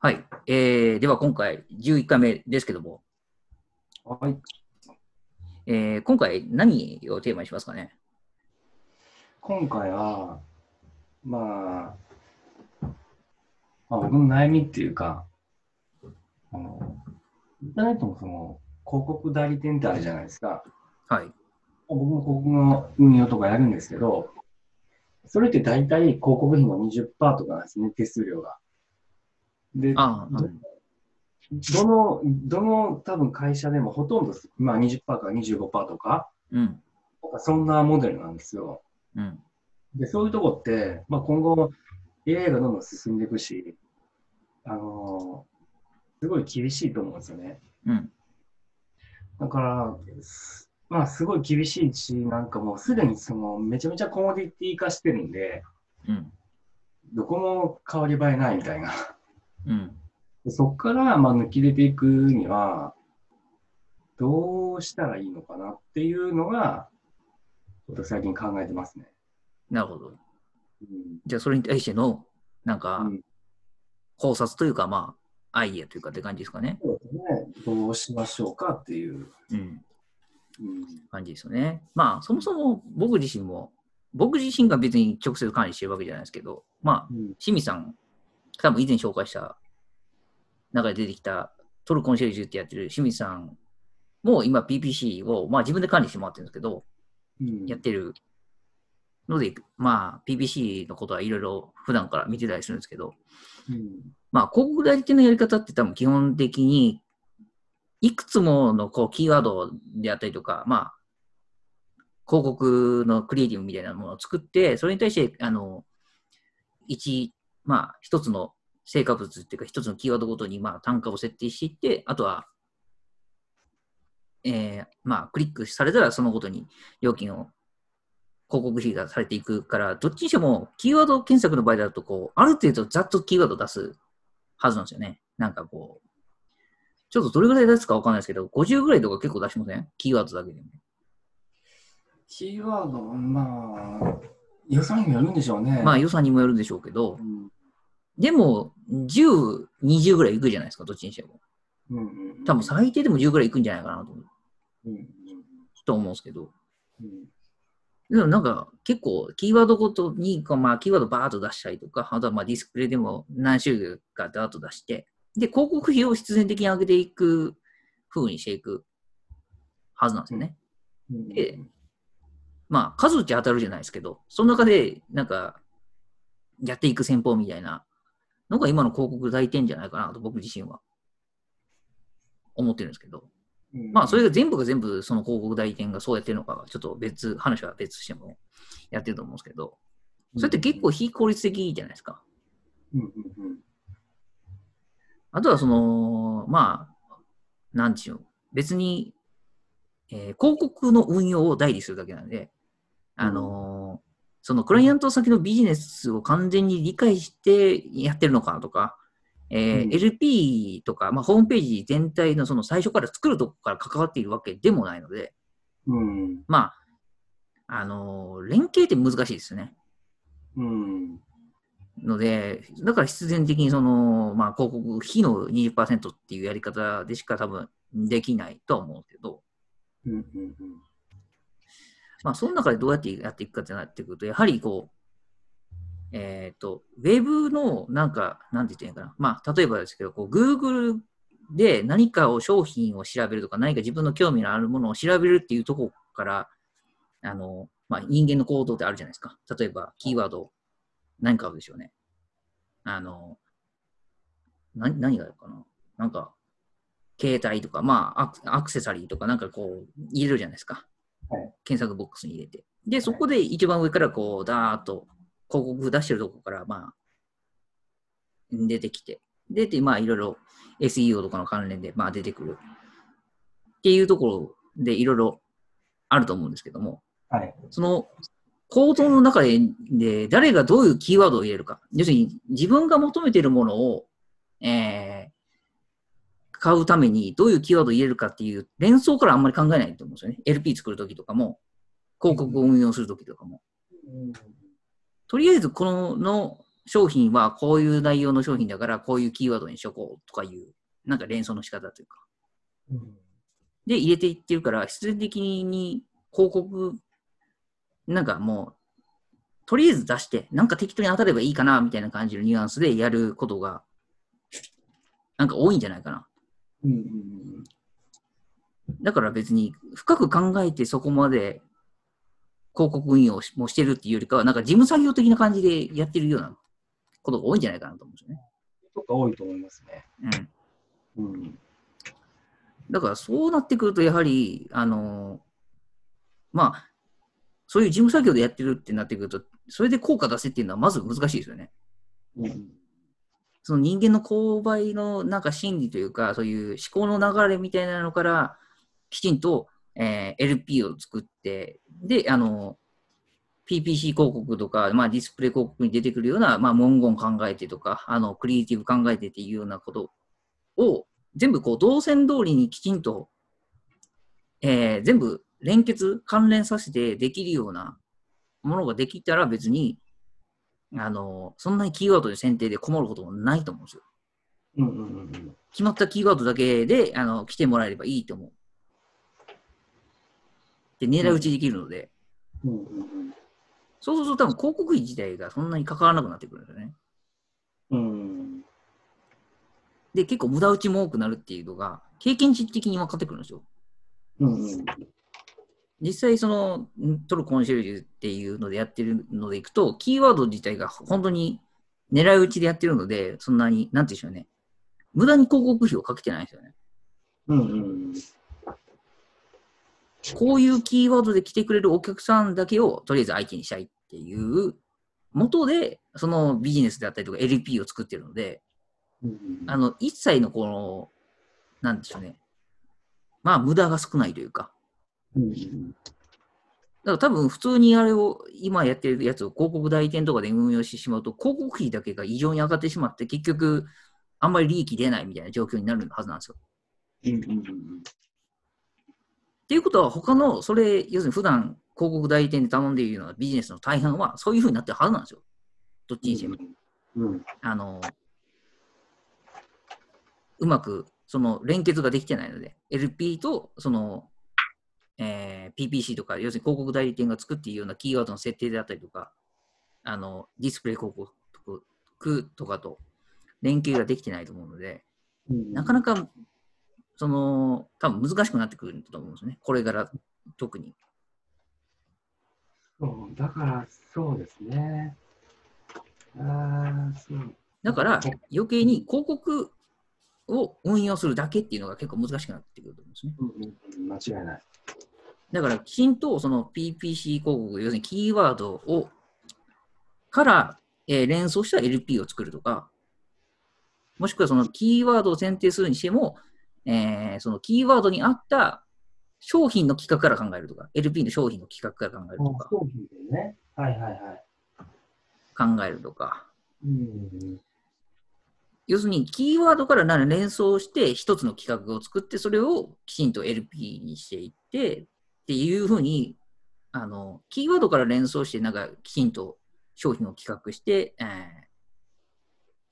はい。えー、では今回11回目ですけども、はい。えー、今回何をテーマにしますかね？今回は、まあ、まあ、僕の悩みっていうか、あの、インターネットのその、広告代理店ってあるじゃないですか。はい。僕も広告の運用とかやるんですけど、それって大体広告費の20%とかなんですね、手数料が。で、ああ、うどの、どの多分会社でもほとんど、まあ20%から25%とか、うん。そんなモデルなんですよ。うん。で、そういうとこって、まあ、今後 AI がどんどん進んでいくし、あのーすごい厳しいと思うんですよね。うん。だから、すまあ、すごい厳しいし、なんかもうすでにそのめちゃめちゃコモディティ化してるんで、うん。どこも変わり映えないみたいな。うん。でそこからまあ抜き出ていくには、どうしたらいいのかなっていうのが、ちょっと最近考えてますね。なるほど。うんじゃあそれに対しての、なんかうん、考察というか、まあ、アイディアというかって感じですかね。そうですね。どうしましょうかっていう。うん。うん感じですよね。まあ、そもそも僕自身も、僕自身が別に直接管理してるわけじゃないですけど、まあ、うん清水さん、多分以前紹介した中で出てきたトルコンシェルジュってやってる清水さんも今 PPC を、まあ、自分で管理してもらってるんですけど、うん。やってるので、まあ PPC のことはいろいろ普段から見てたりするんですけど、うん。まあ広告代理店のやり方って多分基本的にいくつものこうキーワードであったりとか、まあ広告のクリエイティブみたいなものを作って、それに対して、あの、一、まあ一つの成果物っていうか一つのキーワードごとにまあ単価を設定していって、あとは、えーまあクリックされたらそのごとに料金を広告費がされていくから、どっちにしても、キーワード検索の場合だと、こう、ある程度ざっとキーワード出すはずなんですよね。なんかこう、ちょっとどれぐらい出すかわかんないですけど、50ぐらいとか結構出しません？キーワードだけでも。キーワード、まあ、予算にもよるんでしょうね。まあ予算にもよるでしょうけどう、ん、でも、10、20ぐらいいくじゃないですか、どっちにしても。うん、うん。多分最低でも10ぐらいいくんじゃないかなと思ううん、うん、と思うんですけど。うん。でもなんか結構キーワードごとにまあキーワードバーッと出したりとか、あとはまあディスプレイでも何種類かバーッと出して、で、広告費を必然的に上げていく風にしていくはずなんですよね。うんでまあ数打ち当たるじゃないですけど、その中でなんかやっていく戦法みたいなのが今の広告代理店じゃないかなと僕自身は思ってるんですけど、うんまあそれが全部が全部その広告代理店がそうやってるのかはちょっと別、話は別としてもやってると思うんですけど、それって結構非効率的じゃないですか。うん、うん、うん。あとはその、まあ、なんちゅうの、別に、えー広告の運用を代理するだけなんで、あのーそのクライアント先のビジネスを完全に理解してやってるのかなとか、えーうん LP とか、まあ、ホームページ全体のその最初から作るとこから関わっているわけでもないので、うん、まあ、あのー連携って難しいですね。うん。ので、だから必然的にその、まあ、広告費の20%っていうやり方でしか多分できないとは思うけど、うん、うん、まあ、その中でどうやってやっていくかってなってくると、やはりこう、えっ、と、ウェブのなんか、なんて言っていいのかな。まあ、例えばですけど、こう、Google で何かを商品を調べるとか、何か自分の興味のあるものを調べるっていうところから、あの、まあ、人間の行動ってあるじゃないですか。例えば、キーワード、何かあるでしょうね。あの、な何があるかな。なんか、携帯とか、まあアク、アクセサリーとか、なんかこう、入れるじゃないですか。はい検索ボックスに入れて。で、そこで一番上からこう、ダーッと広告出してるとこから、まあ、出てきて、出て、まあ、いろいろ SEO とかの関連で、まあ、出てくる。っていうところで、いろいろあると思うんですけども、はい。その、行動の中で、で、誰がどういうキーワードを入れるか。要するに、自分が求めているものを、えー、買うためにどういうキーワードを入れるかっていう連想からあんまり考えないと思うんですよね。LP 作るときとかも、広告を運用するときとかも。とりあえずこのの商品はこういう内容の商品だから、こういうキーワードにしとこうとかいう、なんか連想の仕方というか。うん。で、入れていってるから、必然的に広告、なんかもう、とりあえず出して、なんか適当に当たればいいかな、みたいな感じのニュアンスでやることが、なんか多いんじゃないかな。うんうんだから別に深く考えてそこまで広告運用もしてるっていうよりかは、なんか事務作業的な感じでやってるようなことが多いんじゃないかなと思うんですよね。とか多いと思いますね。うん。うん。だからそうなってくると、やはり、あのまあ、そういう事務作業でやってるってなってくると、それで効果出せっていうのはまず難しいですよね。うん。その人間の購買のなんか心理というか、そういう思考の流れみたいなのから、きちんと、えー LP を作って、で、あの、PPC 広告とか、まあ、ディスプレイ広告に出てくるような、まあ、文言考えてとか、あの、クリエイティブ考えてっていうようなことを、全部こう、動線通りにきちんと、えー全部連結、関連させてできるようなものができたら別に、あの、そんなにキーワードで選定で困ることもないと思うんですよ。うんうんうん決まったキーワードだけで、あの、来てもらえればいいと思う。で、狙い撃ちできるので、うん。うんうんそうすると多分広告費自体がそんなに関わらなくなってくるんですよね。うん。で、結構無駄打ちも多くなるっていうのが、経験値的に分かってくるんですよ。うんうん。実際、その、んトルコンシェルジュっていうのでやってるのでいくと、キーワード自体が本当に狙い撃ちでやってるので、そんなに、なんていうんでしょうね。無駄に広告費をかけてないんですよね。うんうん。こういうキーワードで来てくれるお客さんだけをとりあえず相手にしたいっていう元で、そのビジネスであったりとか LP を作ってるので、うんあの、一切のこの、なんでしょうね。まあ、無駄が少ないというか。うんだから多分普通にあれを、今やってるやつを広告代理店とかで運用してしまうと、広告費だけが異常に上がってしまって、結局、あんまり利益出ないみたいな状況になるはずなんですよ。うんうんっていうことは、他の、それ、要するに普段広告代理店で頼んでいるようなビジネスの大半は、そういうふうになってるはずなんですよ。どっちにしても。うんあの、うまく、その連結ができてないので、LP と、その、えー PPC とか、要するに広告代理店が作っているようなキーワードの設定であったりとか、あの、ディスプレイ広告とかと連携ができてないと思うので、うん。なかなか、その、多分難しくなってくると思うんですね。これから特に。そう、だから、そうですね。ああ、そう。だから、余計に広告を運用するだけっていうのが結構難しくなってくると思うんですね。うん間違いない。だから、きちんとその PPC 広告、要するにキーワードを、から、えー連想した LP を作るとか、もしくはそのキーワードを選定するにしても、えーそのキーワードに合った商品の企画から考えるとか、LP の商品の企画から考えるとか、商品でね。はいはいはい。考えるとか、うん。要するにキーワードからなら連想して一つの企画を作って、それをきちんと LP にしていってっていうふうに、あの、キーワードから連想して、なんかきちんと商品を企画して、えー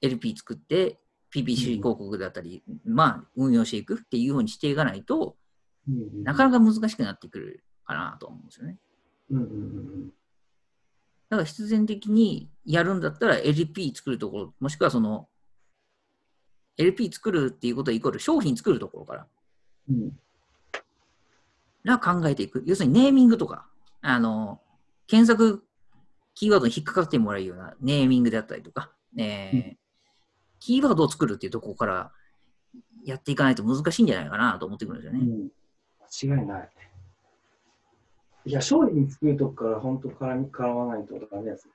LP 作って、PPC 広告だったり、まあ、運用していくっていうふうにしていかないと、うんなかなか難しくなってくるかなと思うんですよね。うんうんうんだから必然的にやるんだったら LP 作るところ、もしくはその LP 作るっていうことはイコール商品作るところからうん。ら考えていく。要するにネーミングとか、あの、検索キーワードに引っかかってもらえるようなネーミングであったりとか、えーうんキーワードを作るっていうところからやっていかないと難しいんじゃないかなと思ってくるんですよね。うん。間違いない。いや、商品作るとこから本当絡み絡まないとダメです。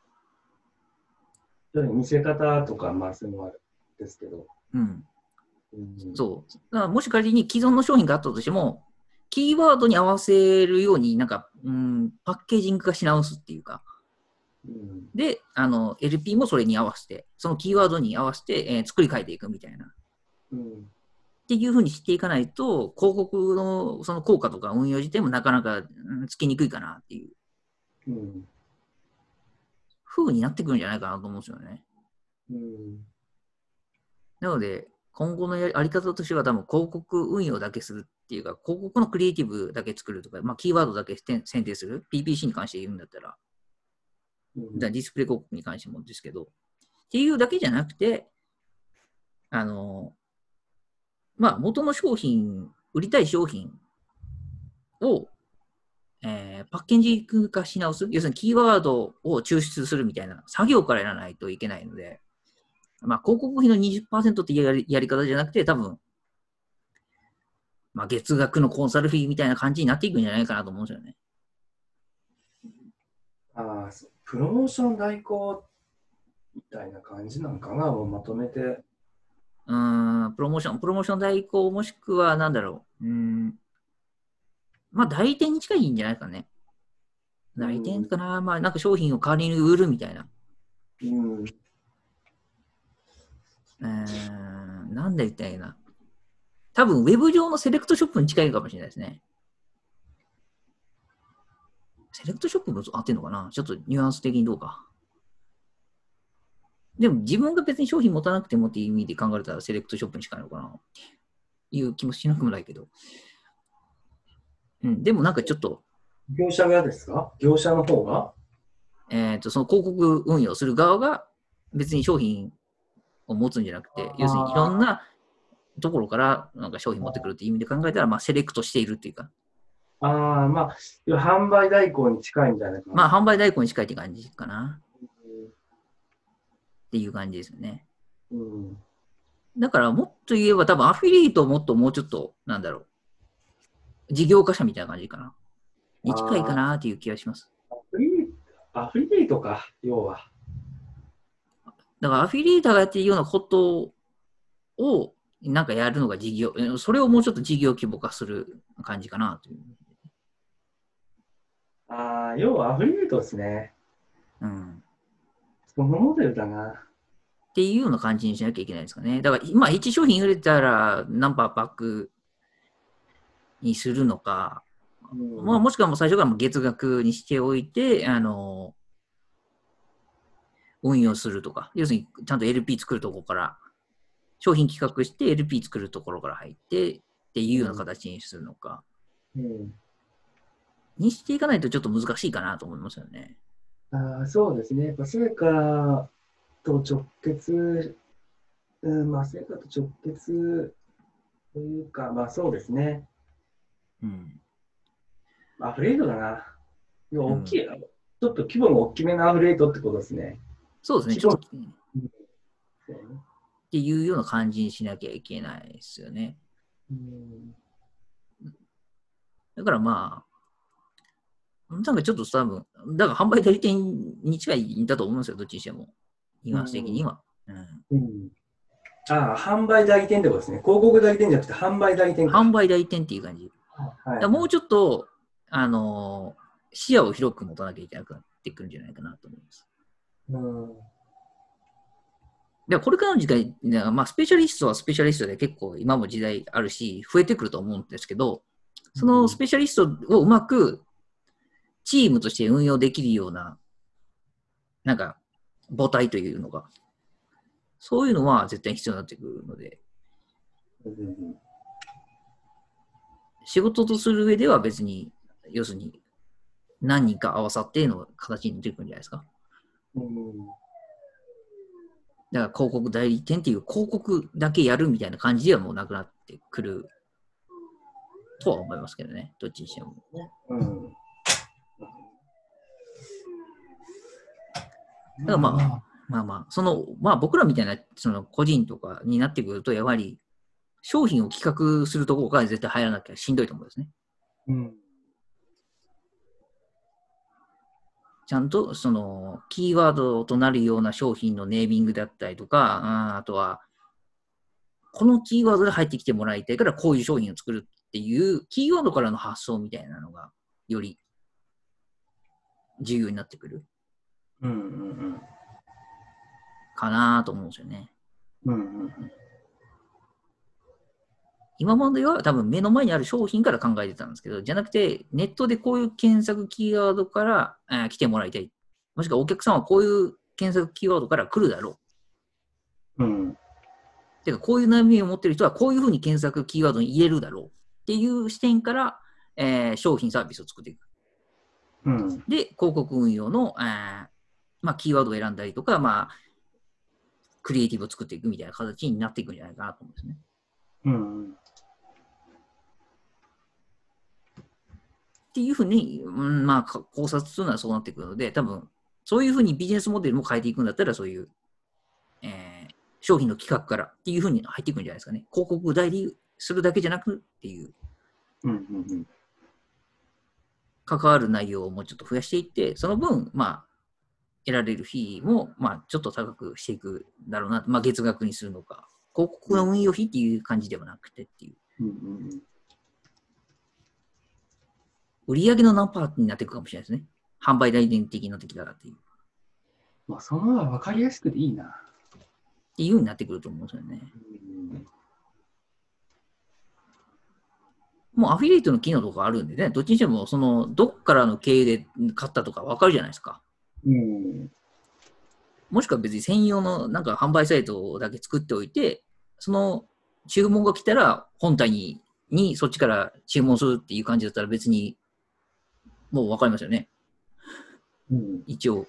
見せ方とか、まあ、そういうのはあるんですけど。うん。うん、そう。だからもし仮に既存の商品があったとしても、キーワードに合わせるように、なんか、うん、パッケージング化し直すっていうか、うん。で、あの、LP もそれに合わせて、そのキーワードに合わせて、えー作り変えていくみたいな。っうん。ていうふうにしていかないと、広告のその効果とか運用自体もなかなか、うんつきにくいかなっていううん。風になってくるんじゃないかなと思うんですよね。うん。なので、今後のやり方としては多分広告運用だけするっていうか、広告のクリエイティブだけ作るとか、まあ、キーワードだけ選選定する、PPC に関して言うんだったら、うん。ディスプレイ広告に関してもですけど、っていうだけじゃなくて、あの、まあ、元の商品、売りたい商品を、えーパッケージ化し直す、要するにキーワードを抽出するみたいな作業からやらないといけないので、まあ、広告費の20%ってやりやり方じゃなくて、多分、まあ、月額のコンサルフィーみたいな感じになっていくんじゃないかなと思うんですよね。ああ、そプロモーション代行みたいな感じなんかな、もうまとめて。うーん、プロモーション、プロモーション代行もしくは、なんだろう。うーん。まあ、代理店に近いんじゃないかね。代理店かな。まあ、なんか商品を代わりに売るみたいな。うん。うーん、なんで言ったらいいな。多分、ウェブ上のセレクトショップに近いかもしれないですね。セレクトショップも合ってんのかな？ちょっとニュアンス的にどうか。でも自分が別に商品持たなくてもっていう意味で考えたらセレクトショップに近いのかな？っていう気もしなくもないけど。うん、でもなんかちょっと、業者がですか？業者の方が？えっ、と、その広告運用する側が別に商品を持つんじゃなくて、要するにいろんなところからなんか商品持ってくるっていう意味で考えたら、まあセレクトしているっていうか、ああ、まあ、販売代行に近いんじゃないかな。まあ販売代行に近いって感じかなっていう感じですよね。うん。だからもっと言えば多分アフィリエイトをもっともうちょっと、なんだろう、事業化者みたいな感じかな。に近いかなっていう気がします。アフリエイト、アフリエイトか、要は。だからアフィリエイターがやっているようなことをなんかやるのが事業、えそれをもうちょっと事業規模化する感じかなという。ああ、要はアフリエイトですね。うん。そのモデルだな。っていうような感じにしなきゃいけないですかね。だから、まあ、1商品売れたら何パーパックにするのか、うんまあ、もしくはもう最初からもう月額にしておいて、あの、運用するとか、要するにちゃんと LP 作るところから、商品企画して LP 作るところから入ってっていうような形にするのか、うんにしていかないとちょっと難しいかなと思いますよね。あーそうですね。やっぱ成果と直結、うん、まあ成果と直結というか、まあそうですね。うん。アフレートだな。大きい、ちょっと規模の大きめのアフレートってことですね。そうですね。ちょっと、うねていうような感じにしなきゃいけないですよね。うんだからまあ、なんかちょっと多分、だから販売代理店に近いんだと思うんですよ、どっちにしても。ニュアンス的には。ああ、販売代理店ってことですね。広告代理店じゃなくて販売代理店か。販売代理店っていう感じ。はいもうちょっと、あのー視野を広く持たなきゃいけなくなってくるんじゃないかなと思います。うん。でこれからの時代、ねまあ、スペシャリストはスペシャリストで結構今も時代あるし、増えてくると思うんですけど、そのスペシャリストをうまくチームとして運用できるような、なんか母体というのが、そういうのは絶対必要になってくるので、仕事とする上では別に、要するに何人か合わさっての形に出てくるんじゃないですか。うんだから広告代理店っていう広告だけやるみたいな感じではもうなくなってくるとは思いますけどね、どっちにしても。うんだからまあ、まあまあ、その、まあ僕らみたいなその個人とかになってくると、やはり商品を企画するところから絶対入らなきゃしんどいと思うんですね。うんちゃんとそのキーワードとなるような商品のネーミングだったりとか、ああとは、このキーワードで入ってきてもらいたいからこういう商品を作るっていうキーワードからの発想みたいなのがより重要になってくる。うんうん。かなと思うんですよね。うんうんうん今までは多分目の前にある商品から考えてたんですけど、じゃなくてネットでこういう検索キーワードからあー来てもらいたい。もしくはお客さんはこういう検索キーワードから来るだろう。うん。てか、こういう悩みを持ってる人は、こういうふうに検索キーワードに入れるだろうっていう視点から、えー商品サービスを作っていく。うん。で、広告運用の、えーまあ、キーワードを選んだりとか、まあ、クリエイティブを作っていくみたいな形になっていくんじゃないかなと思うんですね。うん。っていうふうに、うん、まあ、か考察するのはそうなってくるので、多分、そういうふうにビジネスモデルも変えていくんだったら、そういう、えー商品の企画からっていうふうに入っていくんじゃないですかね。広告代理するだけじゃなくっていう、うん。うん。関わる内容をもうちょっと増やしていって、その分、まあ、得られる費も、まあ、ちょっと高くしていくだろうな。まあ、月額にするのか。広告の運用費っていう感じではなくてっていう。うん。うん。売上の何パーになっていくかもしれないですね。販売代理的になってきたらっていう。まあ、その方が分かりやすくていいな。っていうふうになってくると思うんですよね。うん。もうアフィリエイトの機能とかあるんでね、どっちにしても、その、どっからの経由で買ったとか分かるじゃないですか。うん。もしくは別に専用のなんか販売サイトだけ作っておいて、その注文が来たら本体ににそっちから注文するっていう感じだったら別にもう分かりますよね。うん。一応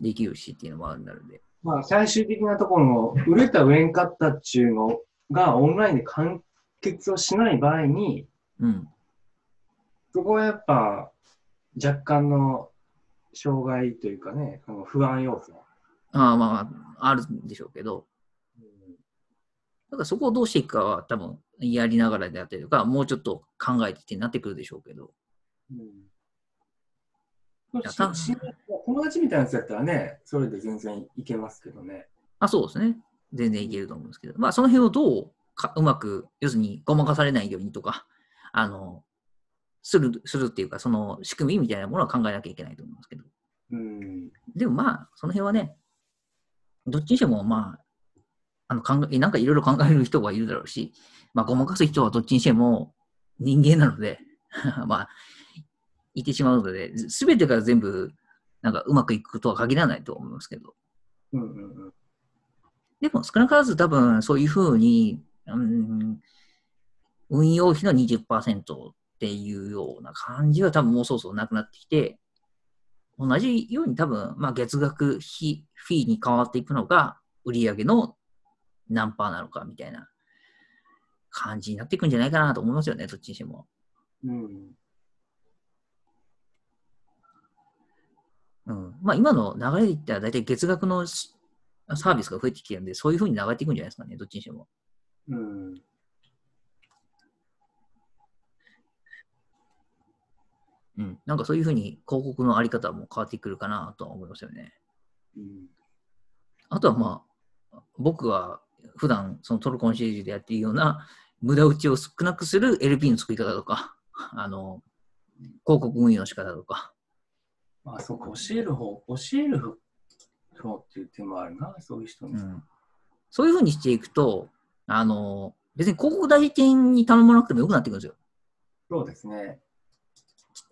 できるしっていうのもあるので。まあ、最終的なところの、売れた売れんかったっていうのがオンラインで完結をしない場合に、うん。そこはやっぱ、若干の障害というかね、あの不安要素。ああまあ、あるんでしょうけど、だからそこをどうしていくかは多分やりながらであったりとか、もうちょっと考えてってなってくるでしょうけど。うん。友達みたいなやつやったらね、それで全然いけますけどね。あ、そうですね。全然いけると思うんですけど、まあその辺をどうかうまく、要するにごまかされないようにとか、あの、する、するっていうか、その仕組みみたいなものは考えなきゃいけないと思いますけど。うん。でもまあ、その辺はね、どっちにしてもまあ、あの考え、なんかいろいろ考える人はいるだろうし、まあ、ごまかす人はどっちにしても人間なので、まあ、いてしまうので、すべてが全部、なんかうまくいくとは限らないと思いますけど。うんうんうん。でも少なからず多分そういうふうに、うん、運用費の20%っていうような感じは多分もうそろそろなくなってきて、同じように多分、まあ、月額費フィーに変わっていくのが売上の何パーなのかみたいな感じになっていくんじゃないかなと思いますよね、どっちにしても。うん。うん、まあ今の流れで言ったら大体月額のサービスが増えてきてるんで、そういうふうに流れていくんじゃないですかね、どっちにしても。うん。うん、なんかそういうふうに広告のあり方も変わってくるかなとは思いますよね。うん。あとはまあ、僕は普段そのトルコンシェルジュでやっているような無駄打ちを少なくする LP の作り方とか、あの、広告運用の仕方とか、まあ、そうか、教える方、教える方っていう手もあるな、そういう人に。うん、そういうふうにしていくと、あの、別に広告代理店に頼まなくてもよくなってくるんですよ。そうですね。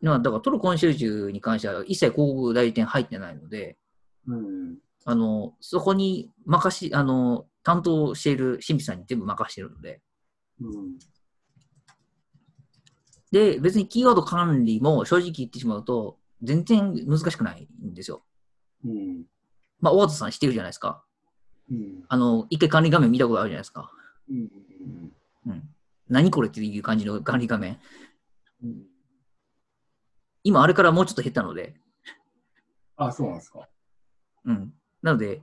まあだからトルコンシェルジュに関しては一切広告代理店入ってないので、うん。あの、そこに任し、あの、担当している神秘さんに全部任しているので、うん。で、別にキーワード管理も正直言ってしまうと、全然難しくないんですよ。うん。まあ、大和さん知ってるじゃないですか。うん。あの、一回管理画面見たことあるじゃないですか。うん。うん。何これっていう感じの管理画面。うん。今、あれからもうちょっと減ったので、あ、そうなんですか。うん。なので、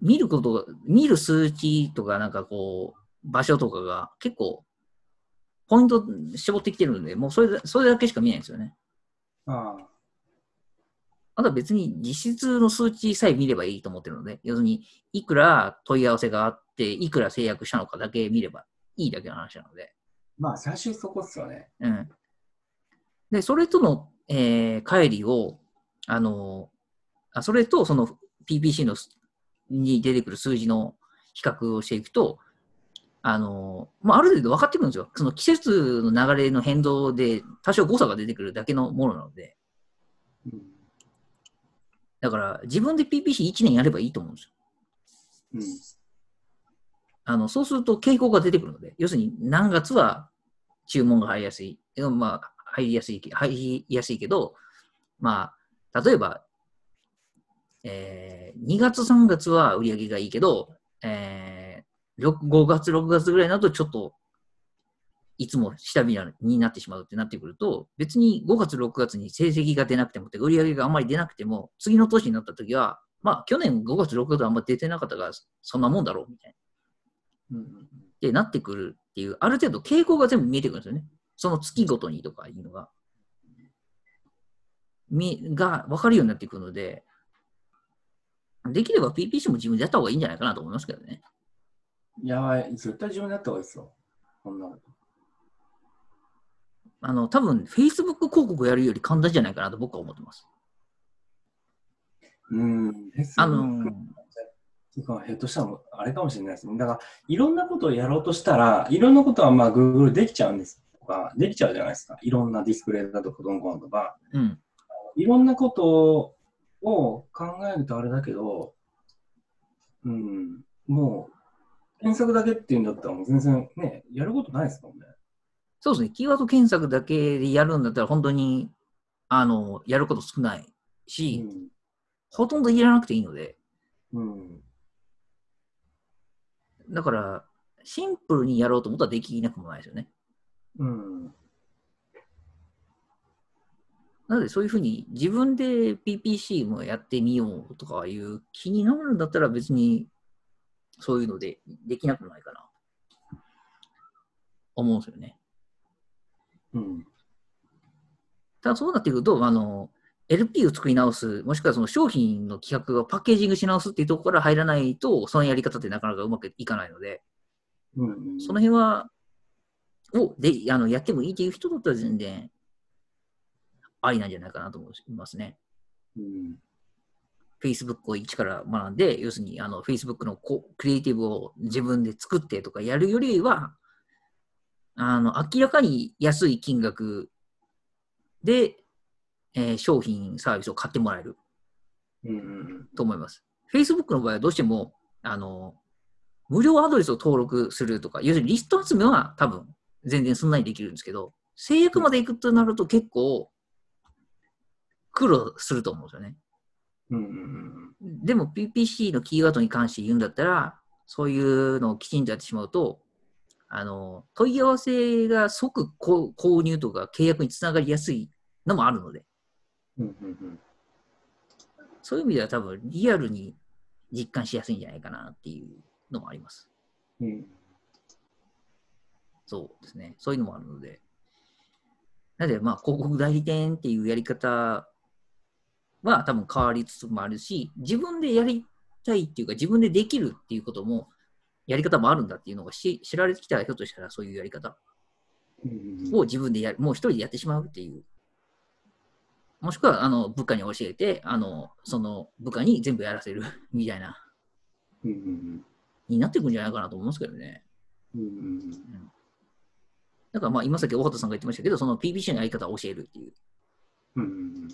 見ること、見る数値とか、なんかこう、場所とかが結構、ポイント絞ってきてるので、もうそれだそれだけしか見ないんですよね。ああ。あとは別に実質の数値さえ見ればいいと思ってるので、要するに、いくら問い合わせがあって、いくら制約したのかだけ見ればいいだけの話なので。まあ、最終そこっすよね。うん。で、それとの、えー、乖離を、あの、あそれとその PPC のすに出てくる数字の比較をしていくと、あの、まあ、ある程度分かってくるんですよ。その季節の流れの変動で多少誤差が出てくるだけのものなので。うん。だから自分で PPC1 年やればいいと思うんですよ。うん。あの、そうすると傾向が出てくるので、要するに何月は注文が入りやすい。まあ、入りやすいけ、入りやすいけど、まあ、例えば、えー、2月3月は売り上げがいいけど、えー、5月6月ぐらいになるとちょっと、いつも下火になってしまうってなってくると、別に5月6月に成績が出なくても、売り上げがあんまり出なくても、次の年になった時は、まあ、去年5月6月はあんまり出てなかったから、そんなもんだろう、みたいな。うん、ってなってくるっていう、ある程度傾向が全部見えてくるんですよね。その月ごとにとかいうのが。み、が分かるようになってくるので、できれば PPC も自分でやった方がいいんじゃないかなと思いますけどね。いや絶対自分でやった方がいいですよ。こんなあの、多分 Facebook 広告やるより簡単じゃないかなと僕は思ってます。うん。あのー、ひょっとしたらあれかもしれないですね。だから、いろんなことをやろうとしたら、いろんなことはまあ Google できちゃうんですとか、できちゃうじゃないですか。いろんなディスプレイだとか、どんこんとか。うん。いろんなことを考えるとあれだけど、うん、もう、検索だけっていうんだったらもう全然ね、やることないですもんね。そうですね。キーワード検索だけでやるんだったら本当に、あの、やること少ないし、うん、ほとんどいらなくていいので。うん。だから、シンプルにやろうと思ったらできなくもないですよね。うん。なので、そういうふうに自分で PPC もやってみようとかいう気になるんだったら別にそういうのでできなくもないかな。思うんですよね。うん。ただそうなってくると、あの、LP を作り直す、もしくはその商品の企画をパッケージングし直すっていうところから入らないと、そのやり方ってなかなかうまくいかないので、うん、うん、その辺は、をであのやってもいいっていう人だったら全然ありなんじゃないかなと思いますね。うん、Facebook を一から学んで、要するにあの Facebook のこクリエイティブを自分で作ってとかやるよりは、あの明らかに安い金額で、えー、商品、サービスを買ってもらえる、うん、と思います。Facebook の場合はどうしてもあの無料アドレスを登録するとか、要するにリスト集めは多分全然そんなにできるんですけど、制約までいくとなると結構苦労すると思うんですよね。うんでも PPC のキーワードに関して言うんだったら、そういうのをきちんとやってしまうと、あの問い合わせが即購入とか契約につながりやすいのもあるので、うんそういう意味では多分リアルに実感しやすいんじゃないかなっていうのもあります。うん、そうですね。そういうのもあるので。なので、まあ、広告代理店っていうやり方は多分変わりつつもあるし、自分でやりたいっていうか、自分でできるっていうことも、やり方もあるんだっていうのが知られてきたら、ひょっとしたらそういうやり方を自分でやる、もう一人でやってしまうっていう。もしくは、あの、部下に教えて、あの、その部下に全部やらせる みたいな、になっていくんじゃないかなと思いますけどね。うん、だからまあ、今さっき大畑さんが言ってましたけど、その PPC のやり方を教えるっていう。うん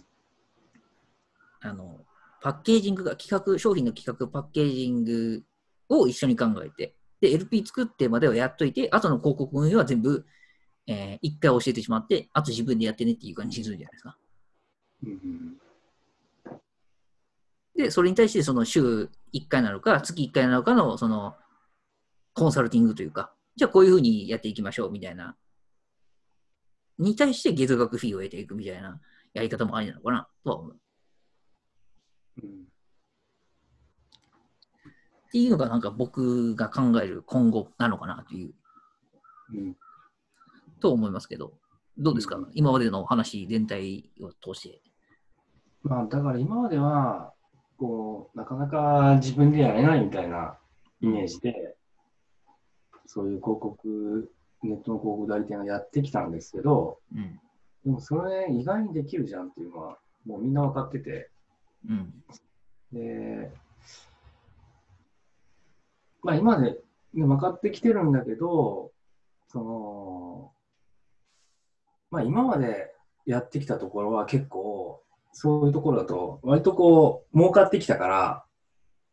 あの、パッケージングが、企画、商品の企画、パッケージングを一緒に考えて、で、LP 作ってまではやっといて、後の広告運営は全部、えー、一回教えてしまって、あと自分でやってねっていう感じにするじゃないですか。で、それに対して、その週1回なのか、月1回なのかの、その、コンサルティングというか、じゃあこういうふうにやっていきましょうみたいな、に対して月額フィーを得ていくみたいなやり方もありなのかなとは思う。っていうのがなんか僕が考える今後なのかなという、うん、と思いますけど、どうですか、うん、今までの話全体を通して。まあ、だから今までは、こう、なかなか自分でやれないみたいなイメージで、そういう広告、ネットの広告代理店をやってきたんですけど、うん、でもそれ意外にできるじゃんっていうのは、もうみんな分かってて、うん、で、まあ今まで、ね、分かってきてるんだけど、その、まあ今までやってきたところは結構、そういうところだと、割とこう、儲かってきたから、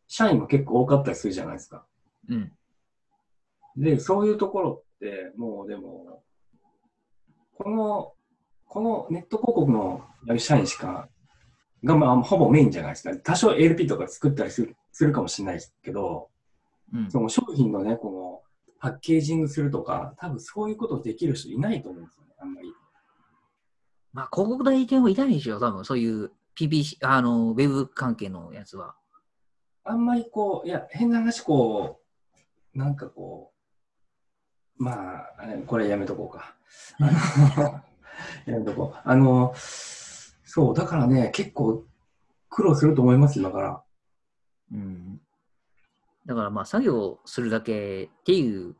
社員も結構多かったりするじゃないですか。うん。で、そういうところって、もうでも、この、このネット広告のやる社員しか、がまあ、ほぼメインじゃないですか。多少 LP とか作ったりするするかもしれないですけど、うん。その商品のね、このパッケージングするとか、多分そういうことできる人いないと思うんですよね、あんまり。まあ、広告代理店はいないでしょ、多分そういう PPC、あの、ウェブ関係のやつは。あんまりこう、いや、変な話、こう、なんかこう、まあ、これやめとこうか。あのやめとこう。あの、そう、だからね、結構苦労すると思いますよ、だから。うん。だからまあ、作業するだけっていう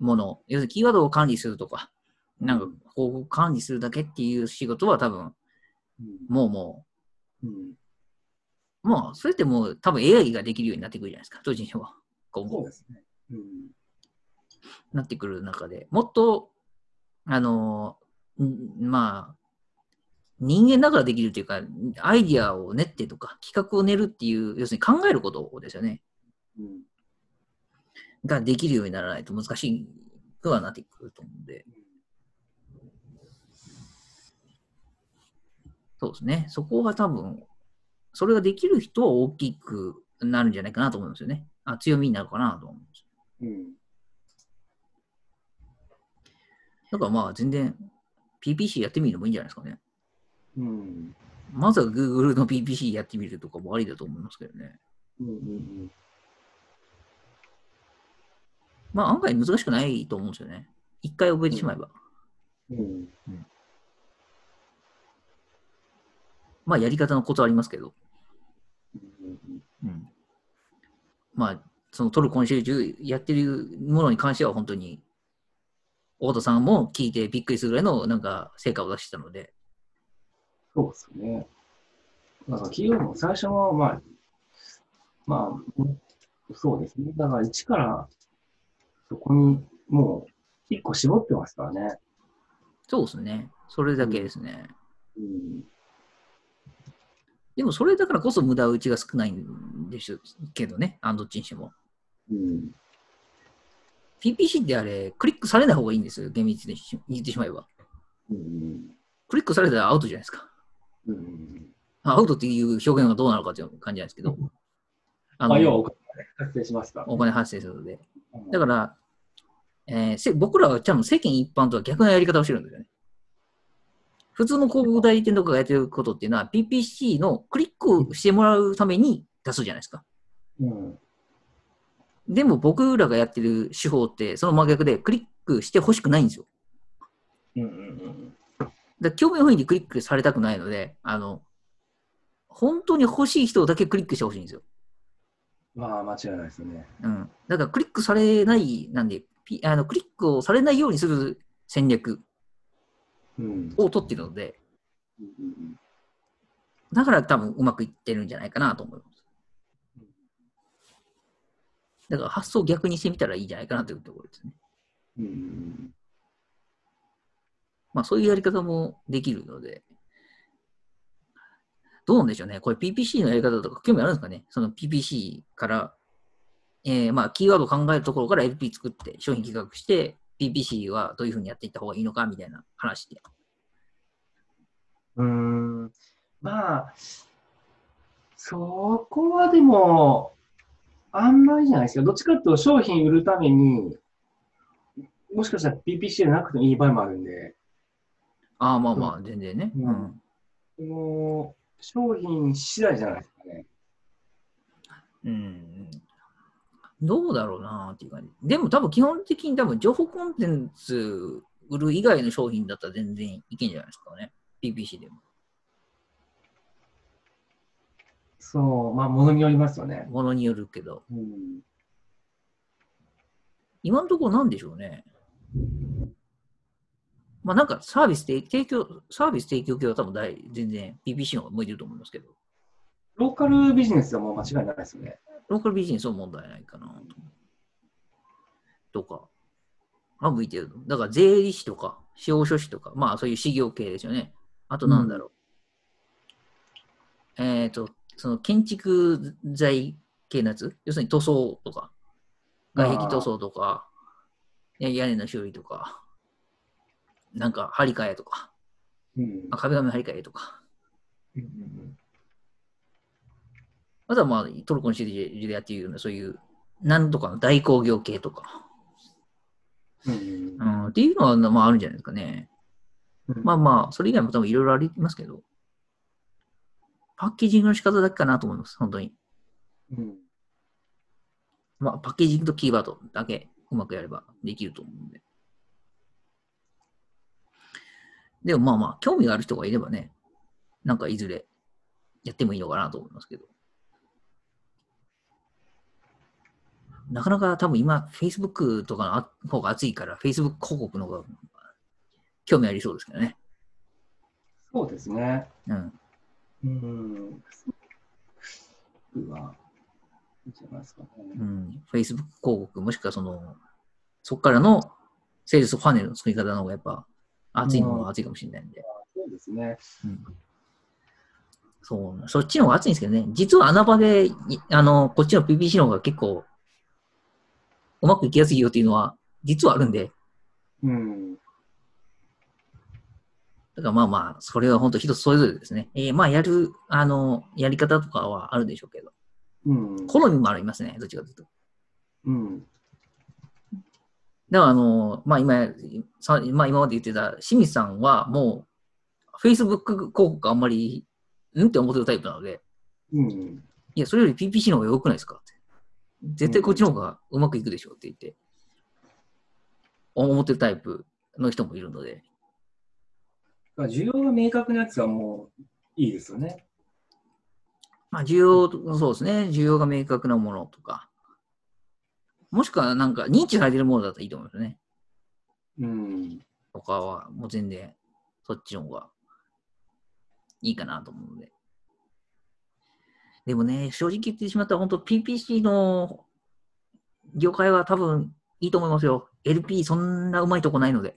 もの、要するにキーワードを管理するとか、なんか広告管理するだけっていう仕事は多分、うん。もうもうん、う、もう、それってもう多分 AI ができるようになってくるじゃないですか、当時には。今後そうですね。うん。なってくる中で、もっと、あの、んまあ、人間だからできるというか、アイディアを練ってとか、企画を練るっていう、要するに考えることですよね。うん。ができるようにならないと難しいくはなってくると思うんで、そうですね。そこが多分、それができる人は大きくなるんじゃないかなと思うんですよね。あ強みになるかなと思うんです。うん。だからまあ全然 PPC やってみるのもいいんじゃないですかね。うん。まずは Google の PPC やってみるとかもありだと思いますけどね。うん。うん。まあ案外難しくないと思うんですよね。一回覚えてしまえば。うん。まあやり方のコツはありますけど。うん。うん。まあ、そのトルコンシェルジュやってるものに関しては本当に、大田さんも聞いてびっくりするぐらいのなんか成果を出してたので、そうですね。だから企業も最初は、まあ、まあ、そうですね。だから一からそこにもう一個絞ってますからね。そうですね。それだけですね。うん。でもそれだからこそ無駄打ちが少ないんですけどね、あのどっちにしても。うん。PPC ってあれ、クリックされない方がいいんですよ、厳密に言ってしまえば。うん。クリックされたらアウトじゃないですか。うん。アウトっていう表現がどうなのかという感じなんですけど。ああ、要はお金発生しますから、お金発生するので。うんだから、えーせ僕らは多分世間一般とは逆のやり方をしてるんですよね。普通の広告代理店とかがやってることっていうのは PPC のクリックをしてもらうために出すじゃないですか。うん。でも僕らがやってる手法ってその真逆でクリックしてほしくないんですよ。うん。うん。だから興味本位にクリックされたくないので、あの、本当に欲しい人だけクリックしてほしいんですよ。まあ、間違いないですよね。うん。だからクリックされない、なんで、ピあのクリックをされないようにする戦略うん。を取ってるので、うん。だから多分うまくいってるんじゃないかなと思います。だから発想逆にしてみたらいいんじゃないかなというところですね。うん。まあそういうやり方もできるので、どうなんでしょうね。これ PPC のやり方とか興味あるんですかねその PPC から、えーまあキーワードを考えるところから LP 作って商品企画して、PPC はどういうふうにやっていった方がいいのかみたいな話で。うーんまあ、そこはでも、あんまりじゃないですか。どっちかっていうと商品売るために、もしかしたら PPC じゃなくてもいい場合もあるんで、ああ、まあまあ、全然ね。うんうんその商品次第じゃないですかね。うんどうだろうなっていう感じ。でも多分基本的に多分情報コンテンツ売る以外の商品だったら全然いけんじゃないですかね。PPC でも。そう、まあ、ものによりますよね。ものによるけど。うん、今のところなんでしょうね。まあなんかサービス提提供、サービス提供系は多分大全然 PPC の方が向いてると思いますけど。ローカルビジネスはもう間違いないですよね。ローカルビジネスは問題ないかなと。とか。まあ向いてる。だから税理士とか、司法書士とか、まあそういう事業系ですよね。あとなんだろう。えっ、と、その建築材系のやつ？要するに塗装とか、外壁塗装とか、屋根の修理とか、なんか張り替えとか、うん。あ壁紙張り替えとか、うんうんあとはまあトルコのシリでやっているような、そういう、なんとかの代工業系とか、うんうん。うん、っていうのは、まああるんじゃないですかね。うん。まあまあ、それ以外も多分いろいろありますけど、パッケージングの仕方だけかなと思います、本当に。うん。まあ、パッケージングとキーワードだけうまくやればできると思うんで。でもまあまあ、興味がある人がいればね、なんかいずれやってもいいのかなと思いますけど。なかなか多分今、Facebook とかのあ方が熱いから、Facebook 広告の方が興味ありそうですけどね。そうですね。うん。うん。うわ。いじゃないですかね。うん。Facebook 広告、もしくはその、そこからのセールスファネルの作り方の方がやっぱ熱いのは熱いかもしれないんで。そうですね。うんそう、そっちの方が熱いんですけどね。実は穴場で、いあの、こっちの PPC の方が結構、うまくいきやすいよっていうのは、実はあるんで、うん。だからまあまあ、それは本当人それぞれですね。えーまあ、やる、あの、やり方とかはあるでしょうけど、うん。好みもありますね、どっちかというと。うん。だからあの、まあ今、さまあ今まで言ってた清水さんはもう、Facebook 広告あんまり、うん？って思ってるタイプなので、うん。いや、それより PPC の方が良くないですか？って。絶対こっちの方がうまくいくでしょうって言って、思ってるタイプの人もいるので、需要が明確なやつはもういいですよね。まあ需要、そうですね、需要が明確なものとか、もしくはなんか認知されてるものだったらいいと思いますね。うん。とかは、もう全然、そっちの方がいいかなと思うので。でもね、正直言ってしまったら、本当 PPC の業界は多分いいと思いますよ。LP そんなうまいとこないので、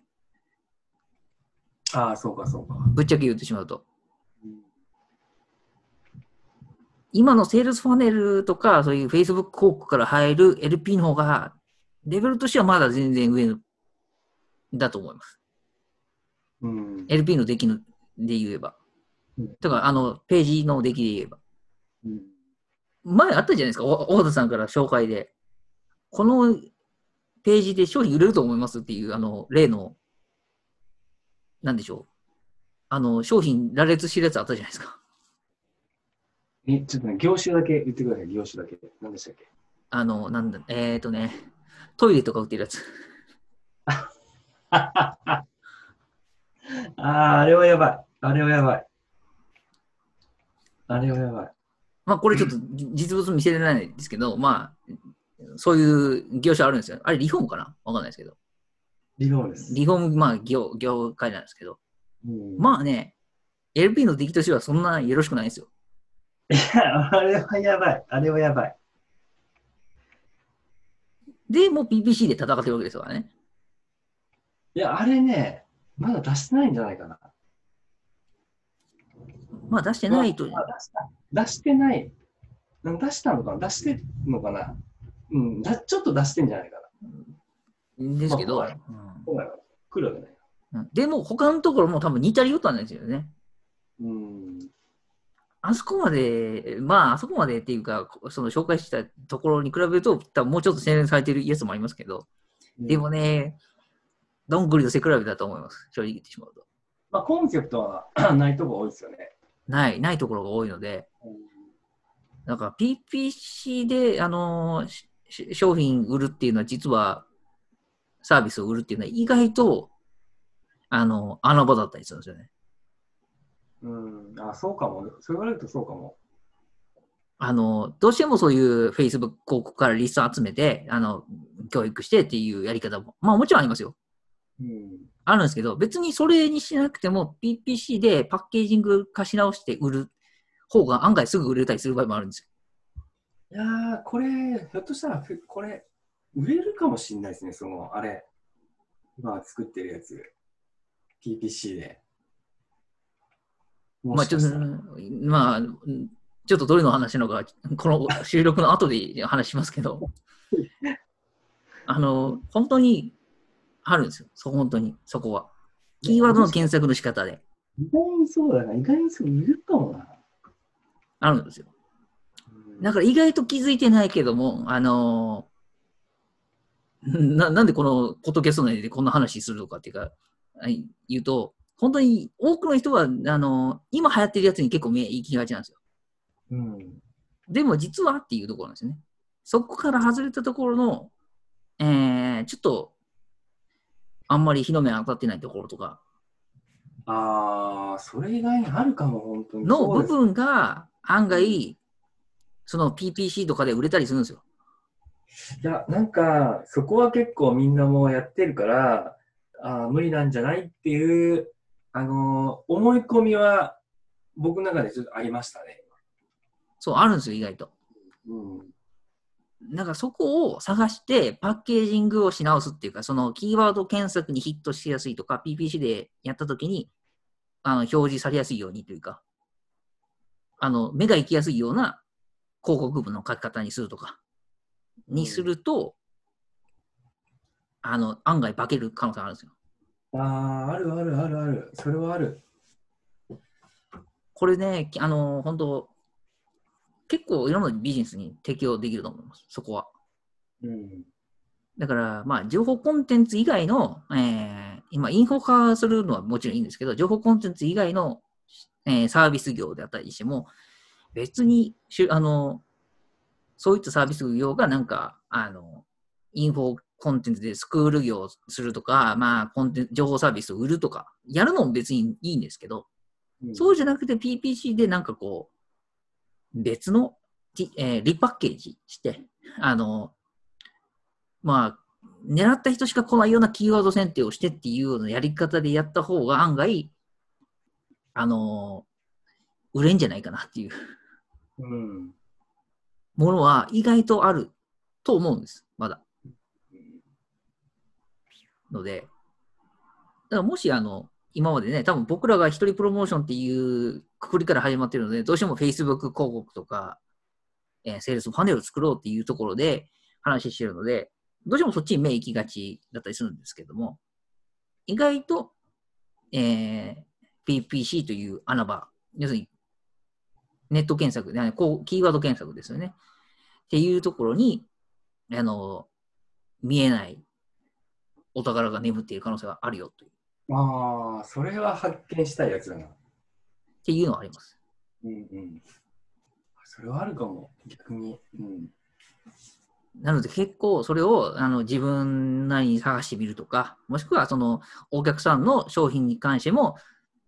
ああ、そうか、そうか。ぶっちゃけ言ってしまうと。うん今のセールスファネルとか、そういう Facebook 広告から入る LP の方が、レベルとしてはまだ全然上だと思います。うん。LP の出来ので言えばうん。だから、あの、ページの出来で言えば。うん前あったじゃないですか、お大田さんから紹介で。このページで商品売れると思いますっていう、あの、例の、なんでしょう。あの、商品羅列してるやつあったじゃないですか。え、ちょっとね、業種だけ言ってください、業種だけ。何でしたっけ？あの、なんだ、えっ、ー、とね、トイレとか売ってるやつ。ああ、あれはやばい。あれはやばい。あれはやばい。まあ、これちょっとじ実物見せれないですけど、まあ、そういう業種あるんですよ。あれ、リフォームかな？わかんないですけど。リフォームです。リフォーム、まあ、業、業界なんですけど。うん、まあね、LP の出来としてはそんなよろしくないんですよ。いや、あれはやばい。あれはやばい。で、もう PPC で戦ってるわけですからね。いや、あれね、まだ出してないんじゃないかな。まあ出してないと、まあ出した。出してない。うん出したのかな？出してんのかな？うんだ、ちょっと出してんじゃないかですけど、まあ。来るわけない。うんでも他のところも多分似たりよったんですよね。うん。あそこまで、まああそこまでっていうか、その紹介したところに比べると、多分もうちょっと洗練されてるやつもありますけど、でもね、どんぐりと背比べだと思います。正直言ってしまうと。まあ、コンセプトは ないとこ多いですよね。ない、ないところが多いので、だから PPC で、あの商品売るっていうのは実はサービスを売るっていうのは意外と、あの、穴場だったりするんですよね。うん。あ、そうかも。そう言われるとそうかも。あの、どうしてもそういう Facebook 広告からリスト集めて、あの、教育してっていうやり方も、まあもちろんありますよ。うん。あるんですけど、別にそれにしなくても PPC でパッケージング化し直して売る方が案外すぐ売れたりする場合もあるんですよ。いやー、これ、ひょっとしたら、ふこれ、売れるかもしれないですね、その、あれ。今作ってるやつ。PPC で。まあちょっとまあ、うんちょっとどれの話なのか、この収録の後で話しますけど、あの、本当にあるんですよ。そ本当に、そこは。キーワードの検索の仕方で。意外にそうだな。意外にそういるかもな。あるんですよ。うんだから意外と気づいてないけども、あのななんでこのポッドキャスト内でこんな話するのかっていうか、はい言うと、本当に多くの人は、あの今流行ってるやつに結構目行きがちなんですよ。うん。でも実はっていうところなんですよね。そこから外れたところの、えー、ちょっと、あんまり日の目当たってないところとかああ、それ以外にあるかも、本当に。の部分が案外、その PPC とかで売れたりするんですよ。いや、なんか、そこは結構みんなもうやってるから、あー無理なんじゃないっていう、あのー思い込みは、僕の中でちょっとありましたね。そう、あるんですよ、意外と。うん。なんかそこを探してパッケージングをし直すっていうか、そのキーワード検索にヒットしやすいとか、PPC でやったときにあの表示されやすいようにというか、あの目が行きやすいような広告文の書き方にするとか、にすると、あの案外化ける可能性があるんですよ。ああ、あるあるあるある。それはある。これね、きあの本当、結構いろんなビジネスに適用できると思います、そこは。うん。だから、まあ、情報コンテンツ以外の、えー今、インフォ化するのはもちろんいいんですけど、情報コンテンツ以外の、えーサービス業であったりしても、別にしゅあの、そういったサービス業がなんか、あの、インフォコンテンツでスクール業をするとか、まあ、コンテンツ、情報サービスを売るとか、やるのも別にいいんですけど、そうじゃなくて PPC でなんかこう、別の、えーリパッケージして、あの、まあ、狙った人しか来ないようなキーワード選定をしてっていうようなやり方でやった方が案外、あの、売れんじゃないかなっていううん。ものは意外とあると思うんです、まだ。ので、だからもしあの、今までね、多分僕らが一人プロモーションっていうくくりから始まってるので、どうしても Facebook 広告とか、えーセールスパネルを作ろうっていうところで話してるので、どうしてもそっちに目行きがちだったりするんですけども、意外と、えー PPC という穴場、要するにネット検索、ねこうキーワード検索ですよね。っていうところに、あの、見えないお宝が眠っている可能性があるよという、ああ、それは発見したいやつだな。っていうのはあります。うんうん。それはあるかも、逆に。うん。なので結構それをあの自分なりに探してみるとか、もしくはそのお客さんの商品に関しても、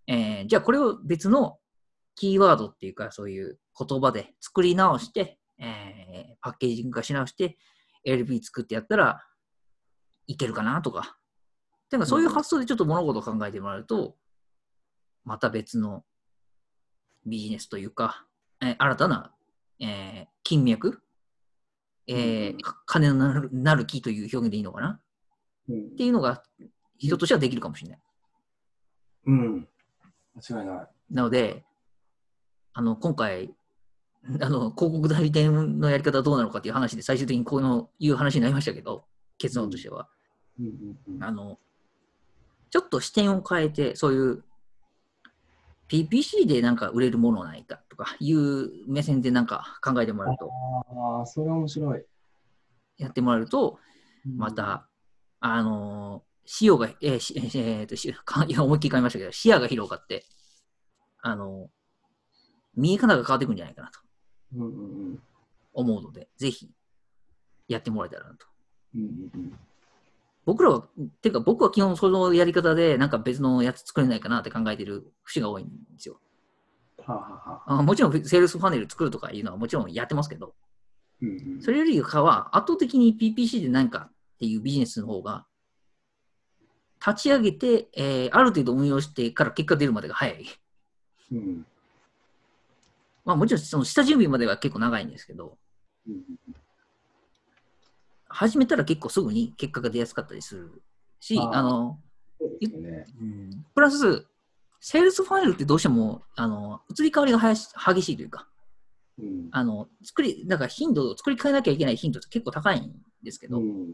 えーじゃあこれを別のキーワードっていうかそういう言葉で作り直して、えーパッケージング化し直して LP 作ってやったらいけるかなとか。てかそういう発想でちょっと物事を考えてもらうと、また別のビジネスというか、えー新たな、えー金脈えーか金のなるなる木という表現でいいのかな？うんっていうのが人としてはできるかもしれない。うん。間違いない。なので、あの、今回、あの、広告代理店のやり方はどうなのかっていう話で最終的にこのいう話になりましたけど、結論としては。うんうんうん。あの、ちょっと視点を変えて、そういう PPC でなんか売れるものないかとかいう目線でなんか考えてもらうと、ああ、それは面白い。やってもらえると、また、あのー、視野が、えーしえーとし かいや思いっきり変えましたけど、視野が広がって、あのー見え方が変わっていくんじゃないかなとうんうんうん。思うので、ぜひやってもらえたらなと。うんうんうん。僕らは、てか僕は基本そのやり方でなんか別のやつ作れないかなって考えてる節が多いんですよ。はあ、はあもちろんセールスパネル作るとかいうのはもちろんやってますけど、うんうん。それよりかは圧倒的に PPC で何かっていうビジネスの方が、立ち上げて、えーある程度運用してから結果出るまでが早い。うんまあもちろんその下準備までは結構長いんですけど、うん始めたら結構すぐに結果が出やすかったりするし、あの、そうプラス、セールスファイルってどうしても、あの、移り変わりがはやし激しいというか、うん。あの、作り、だから頻度を作り変えなきゃいけない頻度って結構高いんですけど、うん、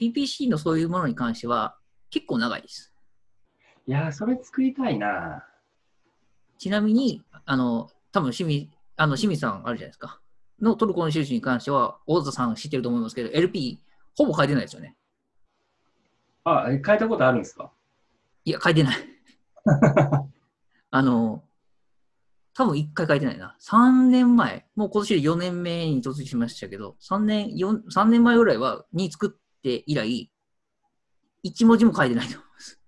PPC のそういうものに関しては結構長いです。いやー、それ作りたいな。ちなみに、あの、多分清水、あの、清水さんあるじゃないですか。のトルコの収支に関しては、大田さん知ってると思いますけど、LP ほぼ変えてないですよね。あ、え変えたことあるんですか？いや、変えてない。あの、多分1回変えてないな。3年前、もう今年で4年目に突入しましたけど、3年、4、3年前ぐらいは、に作って以来、1文字も変えてないと思います。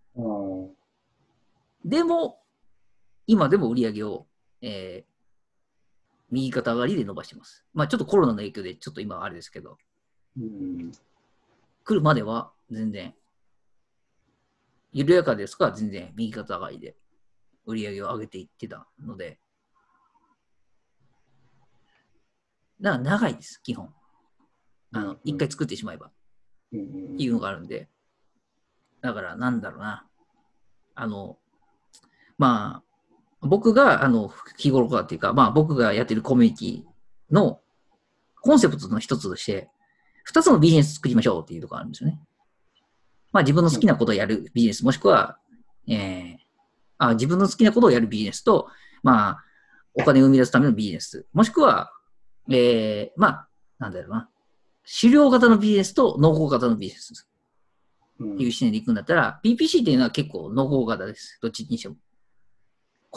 うん。でも、今でも売り上げを、えー右肩上がりで伸ばしてます。まあちょっとコロナの影響で、ちょっと今はあれですけど、うん。来るまでは全然、緩やかですが、全然右肩上がりで売り上げを上げていってたので、だから長いです、基本。あのうん、一回作ってしまえばうんっていうのがあるんで、だからなんだろうな。あの、まあ、僕が、あの、日頃からっていうか、まあ僕がやってるコミュニティのコンセプトの一つとして、二つのビジネス作りましょうっていうところがあるんですよね。まあ自分の好きなことをやるビジネス、もしくは、えーあ自分の好きなことをやるビジネスと、まあ、お金を生み出すためのビジネス、もしくは、えーまあ、なんだろうな、狩猟型のビジネスと農耕型のビジネスうんっていう視点でいくんだったら、PPC っていうのは結構農耕型です。どっちにしても。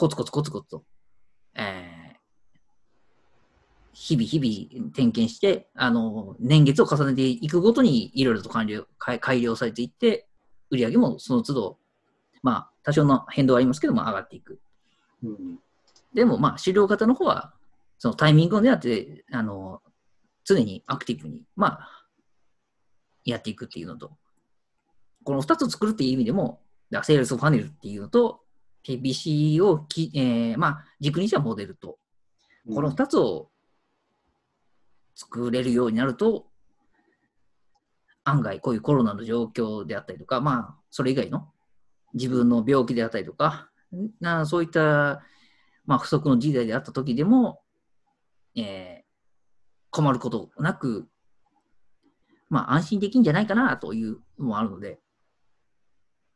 コツコツコツコツと、えー日々日々点検して、あの、年月を重ねていくごとにいろいろと改良改改良されていって、売り上げもその都度、まあ、多少の変動はありますけども、上がっていく。うん。でも、まあ、狩猟型の方は、そのタイミングを狙って、あの、常にアクティブに、まあ、やっていくっていうのと、この2つを作るっていう意味でも、だセールスファネルっていうのと、PPC をき、えーまあ、軸にしたモデルと、この2つを作れるようになると、案外こういうコロナの状況であったりとか、まあ、それ以外の自分の病気であったりとか、なそういった、まあ、不足の時代であった時でも、えー困ることなく、まあ、安心できんじゃないかなというのもあるので、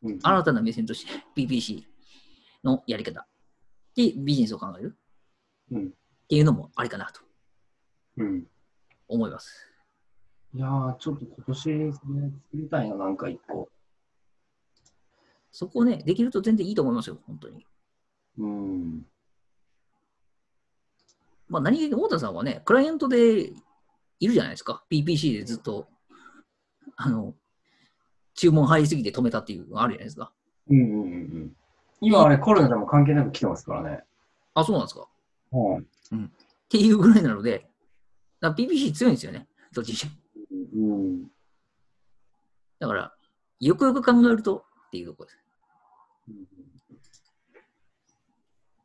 うん。新たな目線として PPC のやり方でビジネスを考えるうんっていうのもありかなとうん思います。いやー、ちょっと今年、それ作りたいな、なんか一個。そこをね、できると全然いいと思いますよ、本当に。うん。まあ、何気に太田さんはね、クライアントでいるじゃないですか。PPC でずっと、あの、注文入りすぎて止めたっていうのがあるじゃないですか。うんうんうんうん。今あれ、コロナでも関係なく来てますからね。あ、そうなんですか。っはい。ていうぐらいなので、だから PPC 強いんですよね、どっちにしてもうん。だから、よくよく考えるとっていうところです。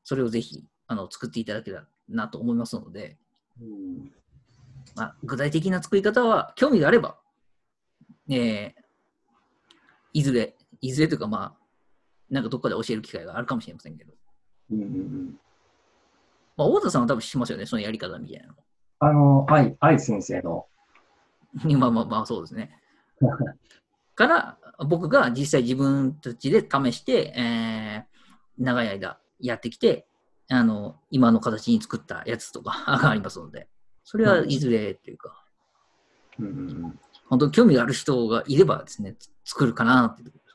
それをぜひ、あの、作っていただけたらなと思いますので、うんまあ、具体的な作り方は興味があれば、えーいずれ、いずれというかまあ、なんかどっかで教える機会があるかもしれませんけど、うんうんうん。まあ、太田さんは多分知ってますよね、そのやり方みたいなの。あの、愛、愛先生の。まあまあまあ、そうですね。から、僕が実際自分たちで試して、えー長い間やってきて、あの、今の形に作ったやつとか がありますので、それはいずれというか、うんうん本当に興味がある人がいればですね、つ作るかなっていうところ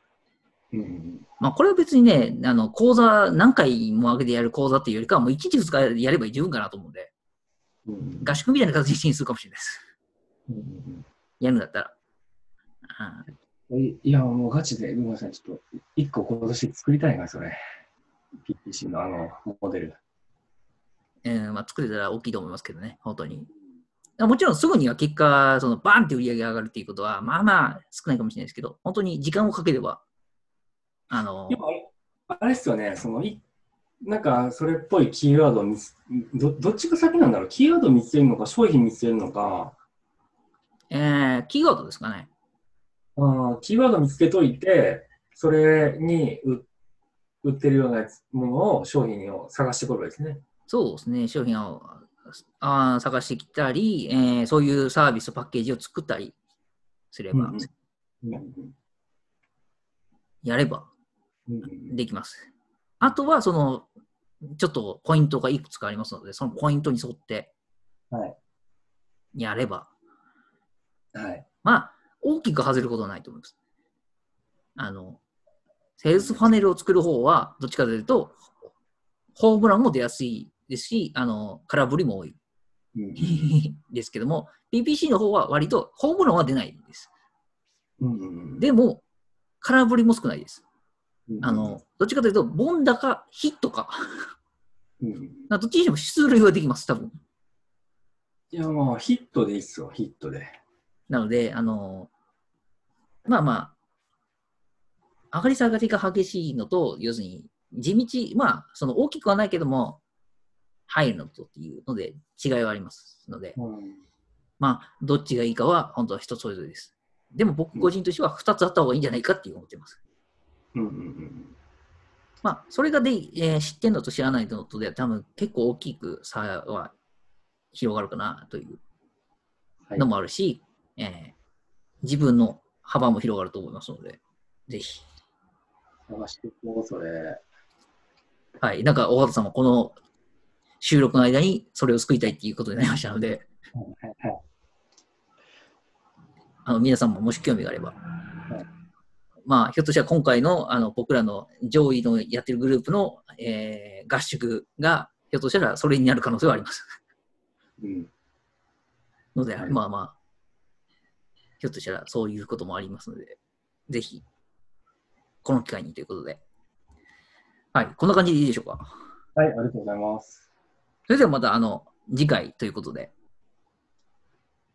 うんうんまあ、これは別にね、あの、講座、何回も上げてやる講座っていうよりかは、もう1日2日やれば十分かなと思うんで、うんうん合宿みたいな形にするかもしれないです。うんうんやるんだったら。うんいいや、もうガチで、ごめんなさい、ちょっと、一個今年作りたいな、それ。PPC のあの、モデル。えーまあ、作れたら大きいと思いますけどね、本当に。もちろんすぐには結果、そのバーンって売り上げが上がるっていうことは、まあまあ少ないかもしれないですけど、本当に時間をかければ、あので、もあれ、っすよね、その、いなんか、それっぽいキーワードを見つど、どっちが先なんだろう？キーワードを見つけるのか、商品見つけるのか、えーキーワードですかね。あーキーワード見つけといて、それに売売ってるようなやつものを、商品を探してくるわけですね。そうですね、商品をあー探してきたり、えーそういうサービス、パッケージを作ったりすれば、うんうん。やればできます。あとは、その、ちょっとポイントがいくつかありますので、そのポイントに沿ってはい。やれば、はい。まあ、大きく外れることはないと思います。あの、セールスパネルを作る方は、どっちかというと、ホームランも出やすいですし、あの、空振りも多いうんですけども、PPC の方は割とホームランは出ないです。うんうんでも、空振りも少ないです。うんあの、どっちかというと、ボンダかヒットか、うんうんどっちにしても出塁はできます、多分。いや、もうヒットでいいっすよ、ヒットで。なので、あの、まあまあ、上がり下がりが激しいのと、要するに、地道、まあ、その大きくはないけども、入るのとっていうので違いはありますので、うんまあ、どっちがいいかは本当は人それぞれです。でも僕個人としては2つあった方がいいんじゃないかって思ってます。うんうんまあ、それがで、えー知ってんのと知らないのとでは多分結構大きく差は広がるかなというはいのもあるし、えー自分の幅も広がると思いますので、ぜひ。探していこう、それ。はい。なんか、大畑さんもこの収録の間にそれを救いたいっていうことになりましたので、はいはいあの皆さんももし興味があれば、まあ、ひょっとしたら今回のあの僕らの上位のやってるグループの、えー合宿が、ひょっとしたらそれになる可能性はあります。うんので、はいまあまあ、ひょっとしたらそういうこともありますので、ぜひ、この機会にということで。はい、こんな感じでいいでしょうか？はい、ありがとうございます。それではまた、あの、次回ということで、